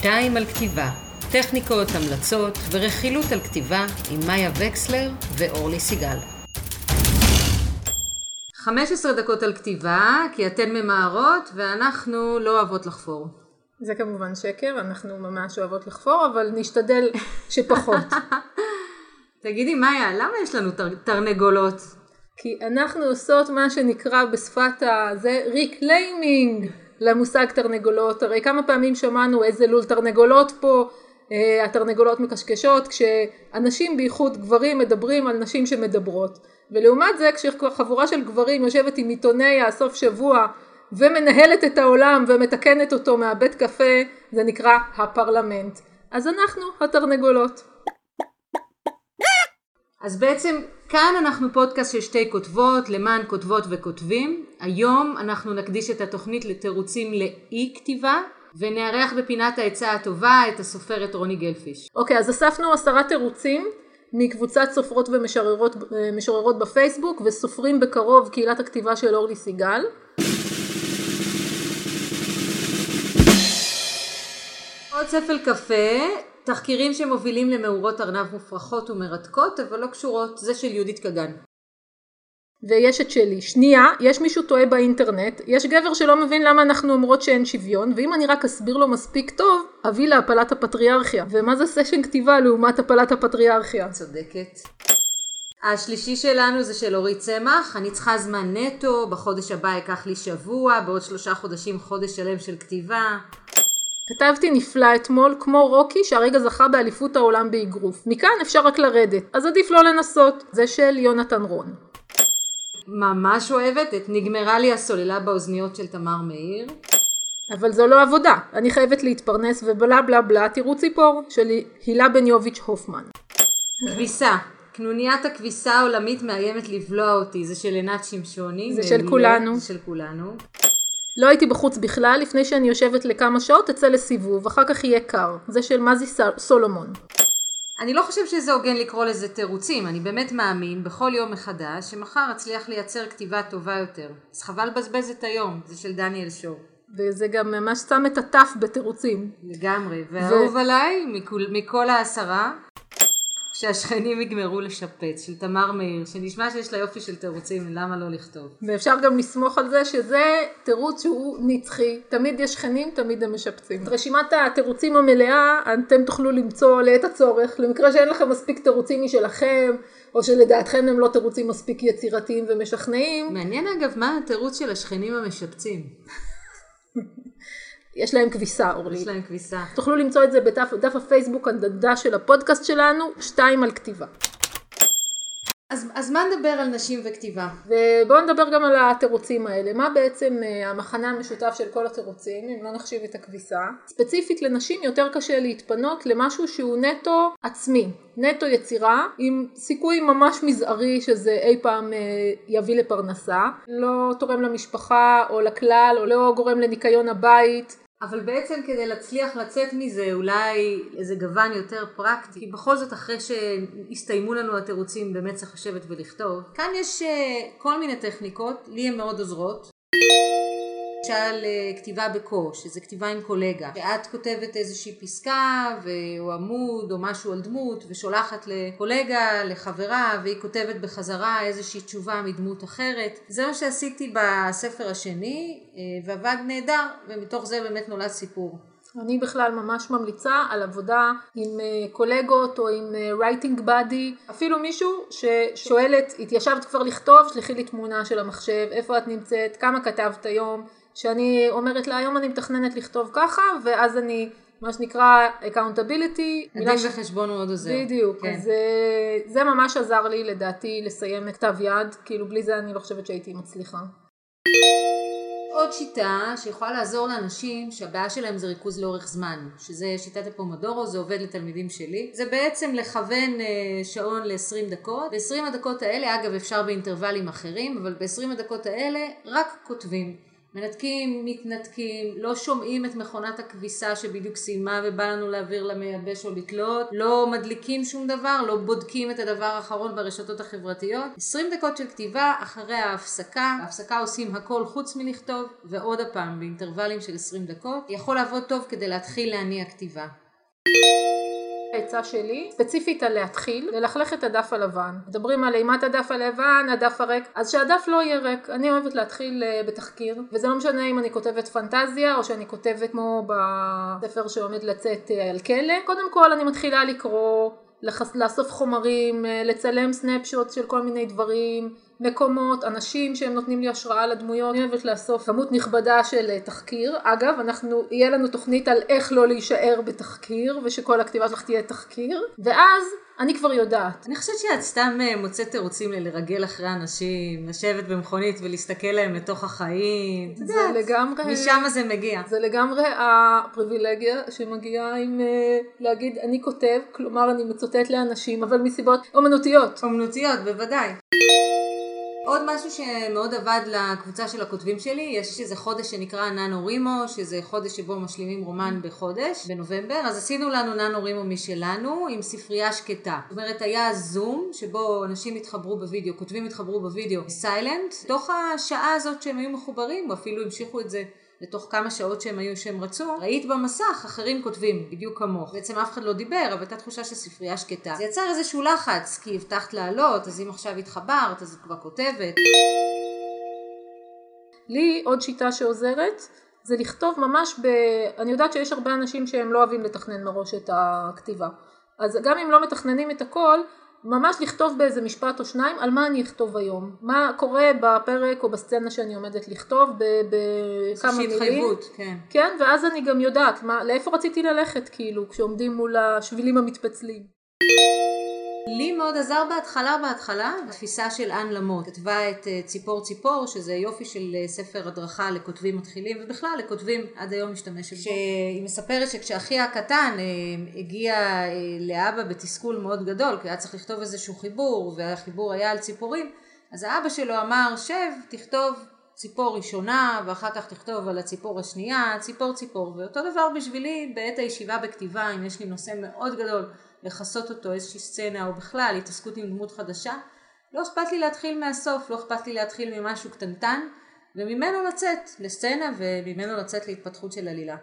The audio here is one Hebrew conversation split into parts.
שתיים על כתיבה, טכניקות, המלצות ורכילות על כתיבה עם מאיה וקסלר ואורלי סיגל. 15 דקות על כתיבה, כי אתן ממהרות ואנחנו לא אוהבות לחפור. זה כמובן שקר, אנחנו ממש אוהבות לחפור, אבל נשתדל שפחות. תגידי מאיה, למה יש לנו תר, תרנגולות? כי אנחנו עושות מה שנקרא בשפת הזה reclaiming למושג תרנגולות. הרי כמה פעמים שמענו איזה לול תרנגולות פה, אה, התרנגולות מקשקשות, כשאנשים בייחוד גברים מדברים על נשים שמדברות. ולעומת זה כשחבורה של גברים יושבת עם עיתוני הסוף שבוע ומנהלת את העולם ומתקנת אותו מהבית קפה, זה נקרא הפרלמנט. אז אנחנו התרנגולות. אז בעצם כאן אנחנו פודקאסט של שתי כותבות למען כותבות וכותבים. היום אנחנו נקדיש את התוכנית לתירוצים לאי כתיבה ונארח בפינת העצה הטובה את הסופרת רוני גלפיש. אוקיי, אז אספנו עשרה תירוצים מקבוצת סופרות ומשוררות בפייסבוק וסופרים בקרוב קהילת הכתיבה של אורלי סיגל. עוד ספל קפה, תחקירים שמובילים למאורות ארנב מופרכות ומרתקות אבל לא קשורות, זה של יהודית קגן. ויש את שלי. שנייה, יש מישהו טועה באינטרנט, יש גבר שלא מבין למה אנחנו אומרות שאין שוויון, ואם אני רק אסביר לו מספיק טוב, אביא להפלת הפטריארכיה. ומה זה סשן כתיבה לעומת הפלת הפטריארכיה? צודקת. השלישי שלנו זה של אורית צמח, אני צריכה זמן נטו, בחודש הבא ייקח לי שבוע, בעוד שלושה חודשים חודש שלם של כתיבה. כתבתי נפלא אתמול, כמו רוקי שהרגע זכה באליפות העולם באגרוף. מכאן אפשר רק לרדת, אז עדיף לא לנסות. זה של יונתן רון. ממש אוהבת את נגמרה לי הסוללה באוזניות של תמר מאיר. אבל זו לא עבודה, אני חייבת להתפרנס ובלה בלה בלה תראו ציפור של הילה בניוביץ' הופמן. כביסה, קנוניית הכביסה העולמית מאיימת לבלוע אותי, זה של עינת שמשוני. זה של כולנו. זה של כולנו. לא הייתי בחוץ בכלל, לפני שאני יושבת לכמה שעות אצא לסיבוב, אחר כך יהיה קר. זה של מזי סולומון. אני לא חושב שזה הוגן לקרוא לזה תירוצים, אני באמת מאמין בכל יום מחדש שמחר אצליח לייצר כתיבה טובה יותר. אז חבל לבזבז את היום, זה של דניאל שור. וזה גם ממש שם את הטף בתירוצים. לגמרי, ואהוב ו... עליי מכל, מכל העשרה, שהשכנים יגמרו לשפץ, של תמר מאיר, שנשמע שיש לה יופי של תירוצים, למה לא לכתוב? ואפשר גם לסמוך על זה שזה תירוץ שהוא נצחי, תמיד יש שכנים, תמיד הם משפצים. את רשימת התירוצים המלאה אתם תוכלו למצוא לעת הצורך, למקרה שאין לכם מספיק תירוצים משלכם, או שלדעתכם הם לא תירוצים מספיק יצירתיים ומשכנעים. מעניין אגב מה התירוץ של השכנים המשפצים. יש להם כביסה אורלי. יש להם כביסה. תוכלו למצוא את זה בדף הפייסבוק הנדדה של הפודקאסט שלנו, שתיים על כתיבה. אז, אז מה נדבר על נשים וכתיבה? ובואו נדבר גם על התירוצים האלה. מה בעצם אה, המחנה המשותף של כל התירוצים, אם לא נחשיב את הכביסה? ספציפית לנשים יותר קשה להתפנות למשהו שהוא נטו עצמי, נטו יצירה, עם סיכוי ממש מזערי שזה אי פעם אה, יביא לפרנסה. לא תורם למשפחה או לכלל, או לא גורם לניקיון הבית. אבל בעצם כדי להצליח לצאת מזה אולי איזה גוון יותר פרקטי, כי בכל זאת אחרי שהסתיימו לנו התירוצים באמת צריך לשבת ולכתוב. כאן יש אה, כל מיני טכניקות, לי הן מאוד עוזרות. למשל אה, כתיבה בקוש, שזה כתיבה עם קולגה, ואת כותבת איזושהי פסקה או עמוד או משהו על דמות ושולחת לקולגה, לחברה, והיא כותבת בחזרה איזושהי תשובה מדמות אחרת. זה מה שעשיתי בספר השני, אה, ועבד נהדר, ומתוך זה באמת נולד סיפור. אני בכלל ממש ממליצה על עבודה עם אה, קולגות או עם רייטינג בדי, אפילו מישהו ששואלת, התיישבת כבר לכתוב, שלחי לי תמונה של המחשב, איפה את נמצאת, כמה כתבת היום, שאני אומרת לה היום אני מתכננת לכתוב ככה ואז אני מה שנקרא accountability. הדין ש... וחשבון מאוד עוזר. בדיוק, כן. אז זה, זה ממש עזר לי לדעתי לסיים את כתב יד, כאילו בלי זה אני לא חושבת שהייתי מצליחה. עוד שיטה שיכולה לעזור לאנשים שהבעיה שלהם זה ריכוז לאורך זמן, שזה שיטת הפומדורו, זה עובד לתלמידים שלי. זה בעצם לכוון אה, שעון ל-20 דקות. ב-20 הדקות האלה, אגב אפשר באינטרוולים אחרים, אבל ב-20 הדקות האלה רק כותבים. מנתקים, מתנתקים, לא שומעים את מכונת הכביסה שבדיוק סיימה ובא לנו להעביר למייבש או לתלות, לא מדליקים שום דבר, לא בודקים את הדבר האחרון ברשתות החברתיות. 20 דקות של כתיבה אחרי ההפסקה, ההפסקה עושים הכל חוץ מלכתוב, ועוד הפעם באינטרוולים של 20 דקות, יכול לעבוד טוב כדי להתחיל להניע כתיבה. העצה שלי, ספציפית על להתחיל, ללכלך את הדף הלבן. מדברים על אימת הדף הלבן, הדף הריק, אז שהדף לא יהיה ריק. אני אוהבת להתחיל uh, בתחקיר, וזה לא משנה אם אני כותבת פנטזיה, או שאני כותבת כמו בספר שעומד לצאת uh, על כלא. קודם כל אני מתחילה לקרוא, לחס... לאסוף חומרים, uh, לצלם סנפשוט של כל מיני דברים. מקומות, אנשים שהם נותנים לי השראה לדמויות, אני אוהבת לאסוף כמות נכבדה של תחקיר. אגב, אנחנו, יהיה לנו תוכנית על איך לא להישאר בתחקיר, ושכל הכתיבה שלך תהיה תחקיר, ואז אני כבר יודעת. אני חושבת שאת סתם מוצאת תירוצים ללרגל אחרי אנשים, לשבת במכונית ולהסתכל להם לתוך החיים. זה לגמרי... משם זה מגיע. זה לגמרי הפריבילגיה שמגיעה עם להגיד אני כותב, כלומר אני מצוטט לאנשים, אבל מסיבות אומנותיות. אומנותיות, בוודאי. עוד משהו שמאוד עבד לקבוצה של הכותבים שלי, יש איזה חודש שנקרא ננו רימו, שזה חודש שבו משלימים רומן בחודש, בנובמבר, אז עשינו לנו ננו רימו משלנו עם ספרייה שקטה. זאת אומרת, היה זום שבו אנשים התחברו בווידאו, כותבים התחברו בווידאו סיילנט, תוך השעה הזאת שהם היו מחוברים, אפילו המשיכו את זה לתוך כמה שעות שהם היו שהם רצו, ראית במסך אחרים כותבים בדיוק כמוך. בעצם אף אחד לא דיבר, אבל הייתה תחושה של ספרייה שקטה. זה יצר איזשהו לחץ, כי הבטחת לעלות, אז אם עכשיו התחברת, אז את כבר כותבת. לי עוד שיטה שעוזרת, זה לכתוב ממש ב... אני יודעת שיש הרבה אנשים שהם לא אוהבים לתכנן מראש את הכתיבה. אז גם אם לא מתכננים את הכל, ממש לכתוב באיזה משפט או שניים על מה אני אכתוב היום, מה קורה בפרק או בסצנה שאני עומדת לכתוב בכמה מילים, התחייבות, כן. כן, ואז אני גם יודעת מה, לאיפה רציתי ללכת כאילו כשעומדים מול השבילים המתפצלים. לי מאוד עזר בהתחלה בהתחלה התפיסה של אן למוט, כתבה את ציפור ציפור שזה יופי של ספר הדרכה לכותבים מתחילים ובכלל לכותבים עד היום משתמשת בו. שהיא מספרת שכשאחי הקטן הגיע לאבא בתסכול מאוד גדול כי היה צריך לכתוב איזשהו חיבור והחיבור היה על ציפורים אז האבא שלו אמר שב תכתוב ציפור ראשונה ואחר כך תכתוב על הציפור השנייה ציפור ציפור ואותו דבר בשבילי בעת הישיבה בכתיבה אם יש לי נושא מאוד גדול לכסות אותו איזושהי סצנה או בכלל התעסקות עם דמות חדשה לא אכפת לי להתחיל מהסוף, לא אכפת לי להתחיל ממשהו קטנטן וממנו לצאת לסצנה וממנו לצאת להתפתחות של עלילה.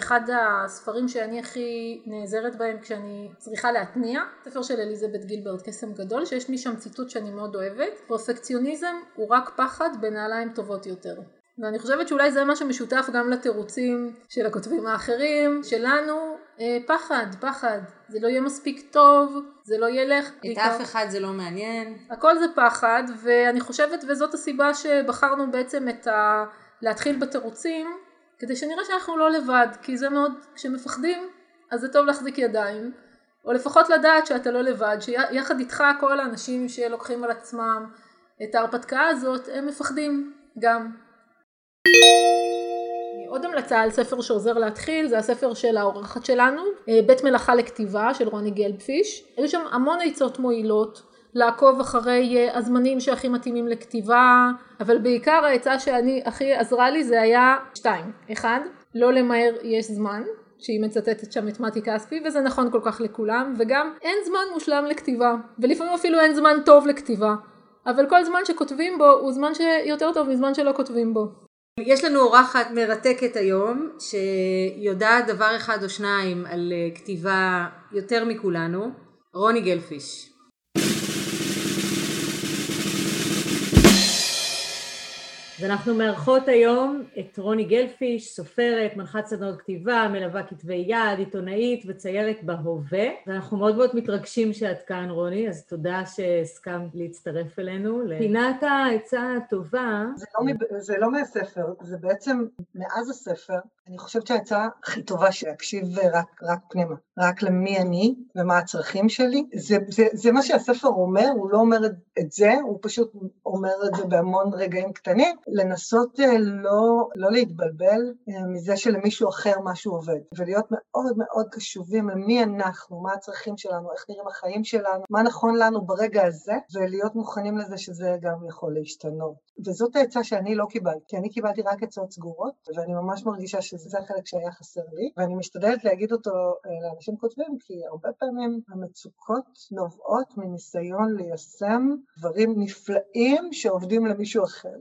אחד הספרים שאני הכי נעזרת בהם כשאני צריכה להתניע, ספר של אליזבת גילברד קסם גדול שיש לי שם ציטוט שאני מאוד אוהבת, פרפקציוניזם הוא רק פחד בנעליים טובות יותר. ואני חושבת שאולי זה מה שמשותף גם לתירוצים של הכותבים האחרים, שלנו פחד, פחד, זה לא יהיה מספיק טוב, זה לא ילך. את בעיקר. אף אחד זה לא מעניין. הכל זה פחד, ואני חושבת וזאת הסיבה שבחרנו בעצם את ה... להתחיל בתירוצים, כדי שנראה שאנחנו לא לבד, כי זה מאוד, כשמפחדים, אז זה טוב להחזיק ידיים, או לפחות לדעת שאתה לא לבד, שיחד איתך כל האנשים שלוקחים על עצמם את ההרפתקה הזאת, הם מפחדים גם. עוד המלצה על ספר שעוזר להתחיל זה הספר של האורחת שלנו, בית מלאכה לכתיבה של רוני גלבפיש. היו שם המון עצות מועילות לעקוב אחרי הזמנים שהכי מתאימים לכתיבה, אבל בעיקר העצה שאני הכי עזרה לי זה היה שתיים. אחד, לא למהר יש זמן, שהיא מצטטת שם את מתי כספי וזה נכון כל כך לכולם, וגם אין זמן מושלם לכתיבה, ולפעמים אפילו אין זמן טוב לכתיבה, אבל כל זמן שכותבים בו הוא זמן שיותר טוב מזמן שלא כותבים בו. יש לנו אורחת מרתקת היום שיודעת דבר אחד או שניים על כתיבה יותר מכולנו, רוני גלפיש. אז אנחנו מארחות היום את רוני גלפיש, סופרת, מנחת סדנות כתיבה, מלווה כתבי יד, עיתונאית וציירת בהווה. ואנחנו מאוד מאוד מתרגשים שאת כאן רוני, אז תודה שהסכמת להצטרף אלינו. לפינת העצה הטובה. זה לא, זה לא מהספר, זה בעצם מאז הספר. אני חושבת שהעצה הכי טובה שיקשיב רק, רק פנימה, רק למי אני ומה הצרכים שלי. זה, זה, זה מה שהספר אומר, הוא לא אומר את זה, הוא פשוט אומר את זה בהמון רגעים קטנים. לנסות אה, לא, לא להתבלבל אה, מזה שלמישהו אחר משהו עובד, ולהיות מאוד מאוד קשובים למי אנחנו, מה הצרכים שלנו, איך נראים החיים שלנו, מה נכון לנו ברגע הזה, ולהיות מוכנים לזה שזה גם יכול להשתנות. וזאת העצה שאני לא קיבלתי, כי אני קיבלתי רק עצות סגורות, ואני ממש מרגישה שזה החלק שהיה חסר לי, ואני משתדלת להגיד אותו אה, לאנשים כותבים, כי הרבה פעמים המצוקות נובעות מניסיון ליישם דברים נפלאים שעובדים למישהו אחר.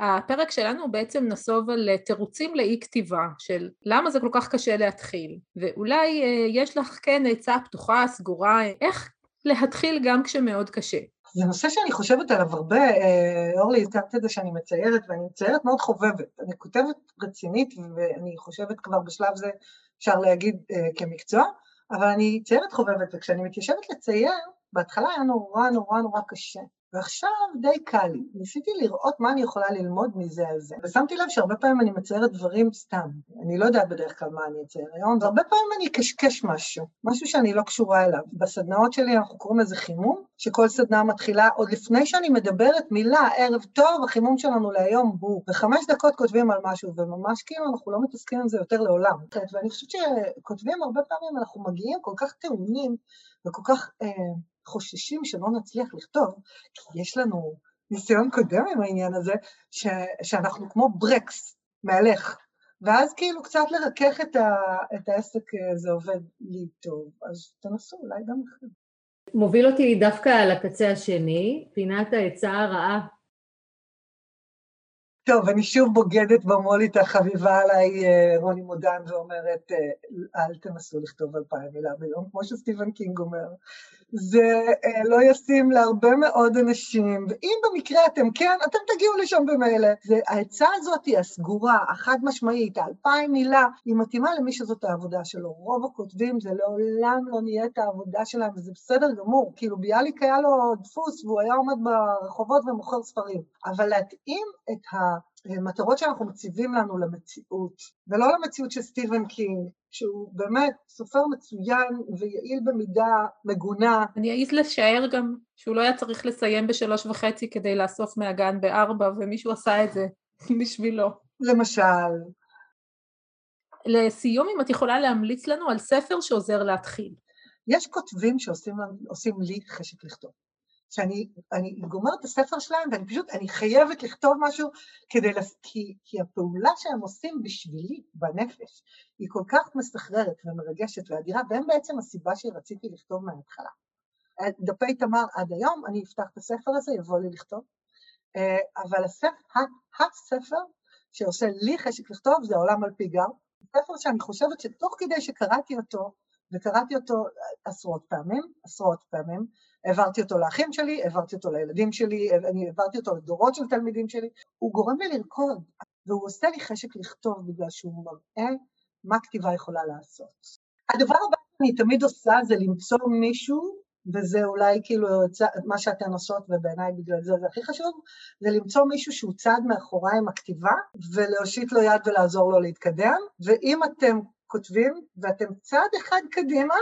הפרק שלנו בעצם נסוב על תירוצים לאי כתיבה של למה זה כל כך קשה להתחיל ואולי אה, יש לך כן עצה פתוחה, סגורה, איך להתחיל גם כשמאוד קשה. זה נושא שאני חושבת עליו הרבה, אה, אורלי, הזכרת את זה שאני מציירת, ואני מציירת מאוד חובבת. אני כותבת רצינית, ואני חושבת כבר בשלב זה, אפשר להגיד, אה, כמקצוע, אבל אני ציירת חובבת, וכשאני מתיישבת לצייר, בהתחלה היה נורא נורא נורא קשה. ועכשיו די קל לי. ניסיתי לראות מה אני יכולה ללמוד מזה על זה. ושמתי לב שהרבה פעמים אני מציירת דברים סתם. אני לא יודעת בדרך כלל מה אני אצייר היום, והרבה פעמים אני אקשקש משהו, משהו שאני לא קשורה אליו. בסדנאות שלי אנחנו קוראים לזה חימום, שכל סדנה מתחילה עוד לפני שאני מדברת מילה, ערב טוב, החימום שלנו להיום הוא. וחמש דקות כותבים על משהו, וממש כאילו אנחנו לא מתעסקים עם זה יותר לעולם. ואני חושבת שכותבים הרבה פעמים, אנחנו מגיעים כל כך טעונים וכל כך... אה, חוששים שלא נצליח לכתוב, כי יש לנו ניסיון קודם עם העניין הזה, ש, שאנחנו כמו ברקס מהלך, ואז כאילו קצת לרכך את, ה, את העסק, אה, זה עובד לי טוב, אז תנסו, אולי גם לכם. מוביל אותי דווקא לקצה השני, פינת העצה הרעה טוב, אני שוב בוגדת במולית החביבה עליי, אה, רוני מודן, ואומרת, אה, אל תנסו לכתוב אלפיים מילה ביום, כמו שסטיבן קינג אומר. זה אה, לא ישים להרבה מאוד אנשים, ואם במקרה אתם כן, אתם תגיעו לשם במילא. העצה הזאת היא הסגורה, החד משמעית, האלפיים מילה, היא מתאימה למי שזאת העבודה שלו. רוב הכותבים זה לעולם לא נהיה את העבודה שלהם, וזה בסדר גמור. כאילו ביאליק היה לו דפוס והוא היה עומד ברחובות ומוכר ספרים. אבל להתאים את ה... מטרות שאנחנו מציבים לנו למציאות, ולא למציאות של סטיבן קינג, שהוא באמת סופר מצוין ויעיל במידה מגונה. אני אעז לשער גם שהוא לא היה צריך לסיים בשלוש וחצי כדי לאסוף מהגן בארבע, ומישהו עשה את זה בשבילו. למשל. לסיום, אם את יכולה להמליץ לנו על ספר שעוזר להתחיל. יש כותבים שעושים לי חשק לכתוב. שאני גומרת את הספר שלהם ואני פשוט, אני חייבת לכתוב משהו כדי, לס... כי, כי הפעולה שהם עושים בשבילי בנפש היא כל כך מסחררת ומרגשת ואדירה, והם בעצם הסיבה שרציתי לכתוב מההתחלה. דפי תמר עד היום, אני אפתח את הספר הזה, יבוא לי לכתוב, אה, אבל הספר, הספר שעושה לי חשק לכתוב זה העולם על פי גר, ספר שאני חושבת שתוך כדי שקראתי אותו, וקראתי אותו עשרות פעמים, עשרות פעמים, העברתי אותו לאחים שלי, העברתי אותו לילדים שלי, אני העברתי אותו לדורות של תלמידים שלי, הוא גורם לי לרקוד, והוא עושה לי חשק לכתוב בגלל שהוא מראה מה כתיבה יכולה לעשות. הדבר הבא שאני תמיד עושה זה למצוא מישהו, וזה אולי כאילו מה שאתן עושות, ובעיניי בגלל זה זה הכי חשוב, זה למצוא מישהו שהוא צעד מאחוריי עם הכתיבה, ולהושיט לו יד ולעזור לו להתקדם, ואם אתם כותבים ואתם צעד אחד קדימה,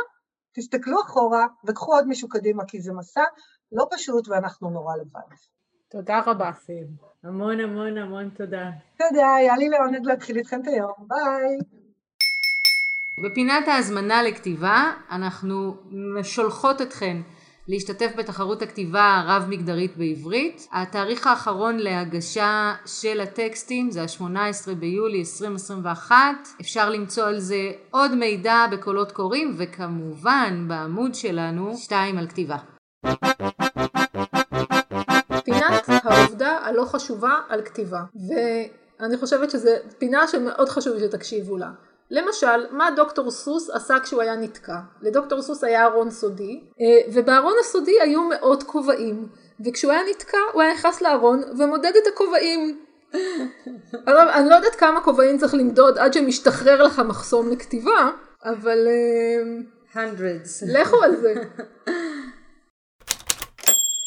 תסתכלו אחורה וקחו עוד מישהו קדימה, כי זה מסע לא פשוט ואנחנו נורא לבד. תודה רבה. המון המון המון תודה. תודה, היה לי לעונג להתחיל איתכם את היום, ביי. בפינת ההזמנה לכתיבה אנחנו שולחות אתכן להשתתף בתחרות הכתיבה הרב-מגדרית בעברית. התאריך האחרון להגשה של הטקסטים זה ה-18 ביולי 2021. אפשר למצוא על זה עוד מידע בקולות קוראים וכמובן בעמוד שלנו שתיים על כתיבה. פינת העובדה הלא חשובה על כתיבה ואני חושבת שזו פינה שמאוד חשוב שתקשיבו לה. למשל, מה דוקטור סוס עשה כשהוא היה נתקע? לדוקטור סוס היה ארון סודי, אה, ובארון הסודי היו מאות כובעים, וכשהוא היה נתקע הוא היה נכנס לארון ומודד את הכובעים. עכשיו, אני לא יודעת כמה כובעים צריך למדוד עד שמשתחרר לך מחסום לכתיבה, אבל... hundreds. לכו על זה.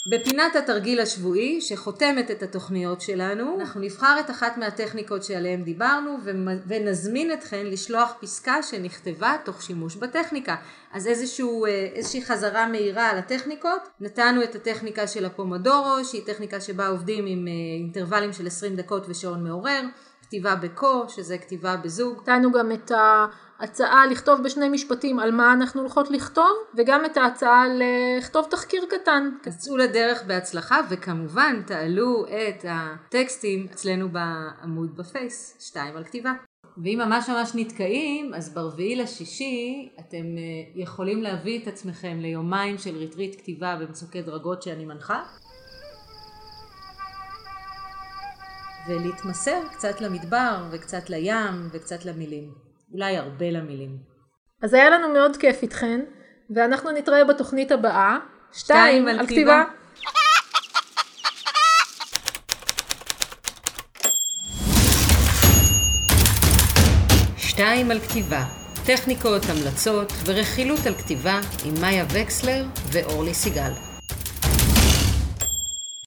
בפינת התרגיל השבועי שחותמת את התוכניות שלנו, אנחנו נבחר את אחת מהטכניקות שעליהן דיברנו ונזמין אתכן לשלוח פסקה שנכתבה תוך שימוש בטכניקה. אז איזשהו, אה, איזושהי חזרה מהירה על הטכניקות. נתנו את הטכניקה של הפומודורו שהיא טכניקה שבה עובדים עם אה, אינטרוולים של 20 דקות ושעון מעורר. כתיבה ב co, שזה כתיבה בזוג. נתנו גם את ההצעה לכתוב בשני משפטים על מה אנחנו הולכות לכתוב, וגם את ההצעה לכתוב תחקיר קטן. אז צאו לדרך בהצלחה, וכמובן תעלו את הטקסטים אצלנו בעמוד בפייס, שתיים על כתיבה. ואם ממש ממש נתקעים, אז ברביעי לשישי אתם אה, יכולים להביא את עצמכם ליומיים של ריטריט כתיבה במצוקי דרגות שאני מנחה. ולהתמסר קצת למדבר וקצת לים וקצת למילים. אולי הרבה למילים. אז היה לנו מאוד כיף איתכן, ואנחנו נתראה בתוכנית הבאה. שתיים, על כתיבה. שתיים על כתיבה, טכניקות, המלצות ורכילות על כתיבה עם מאיה וקסלר ואורלי סיגל.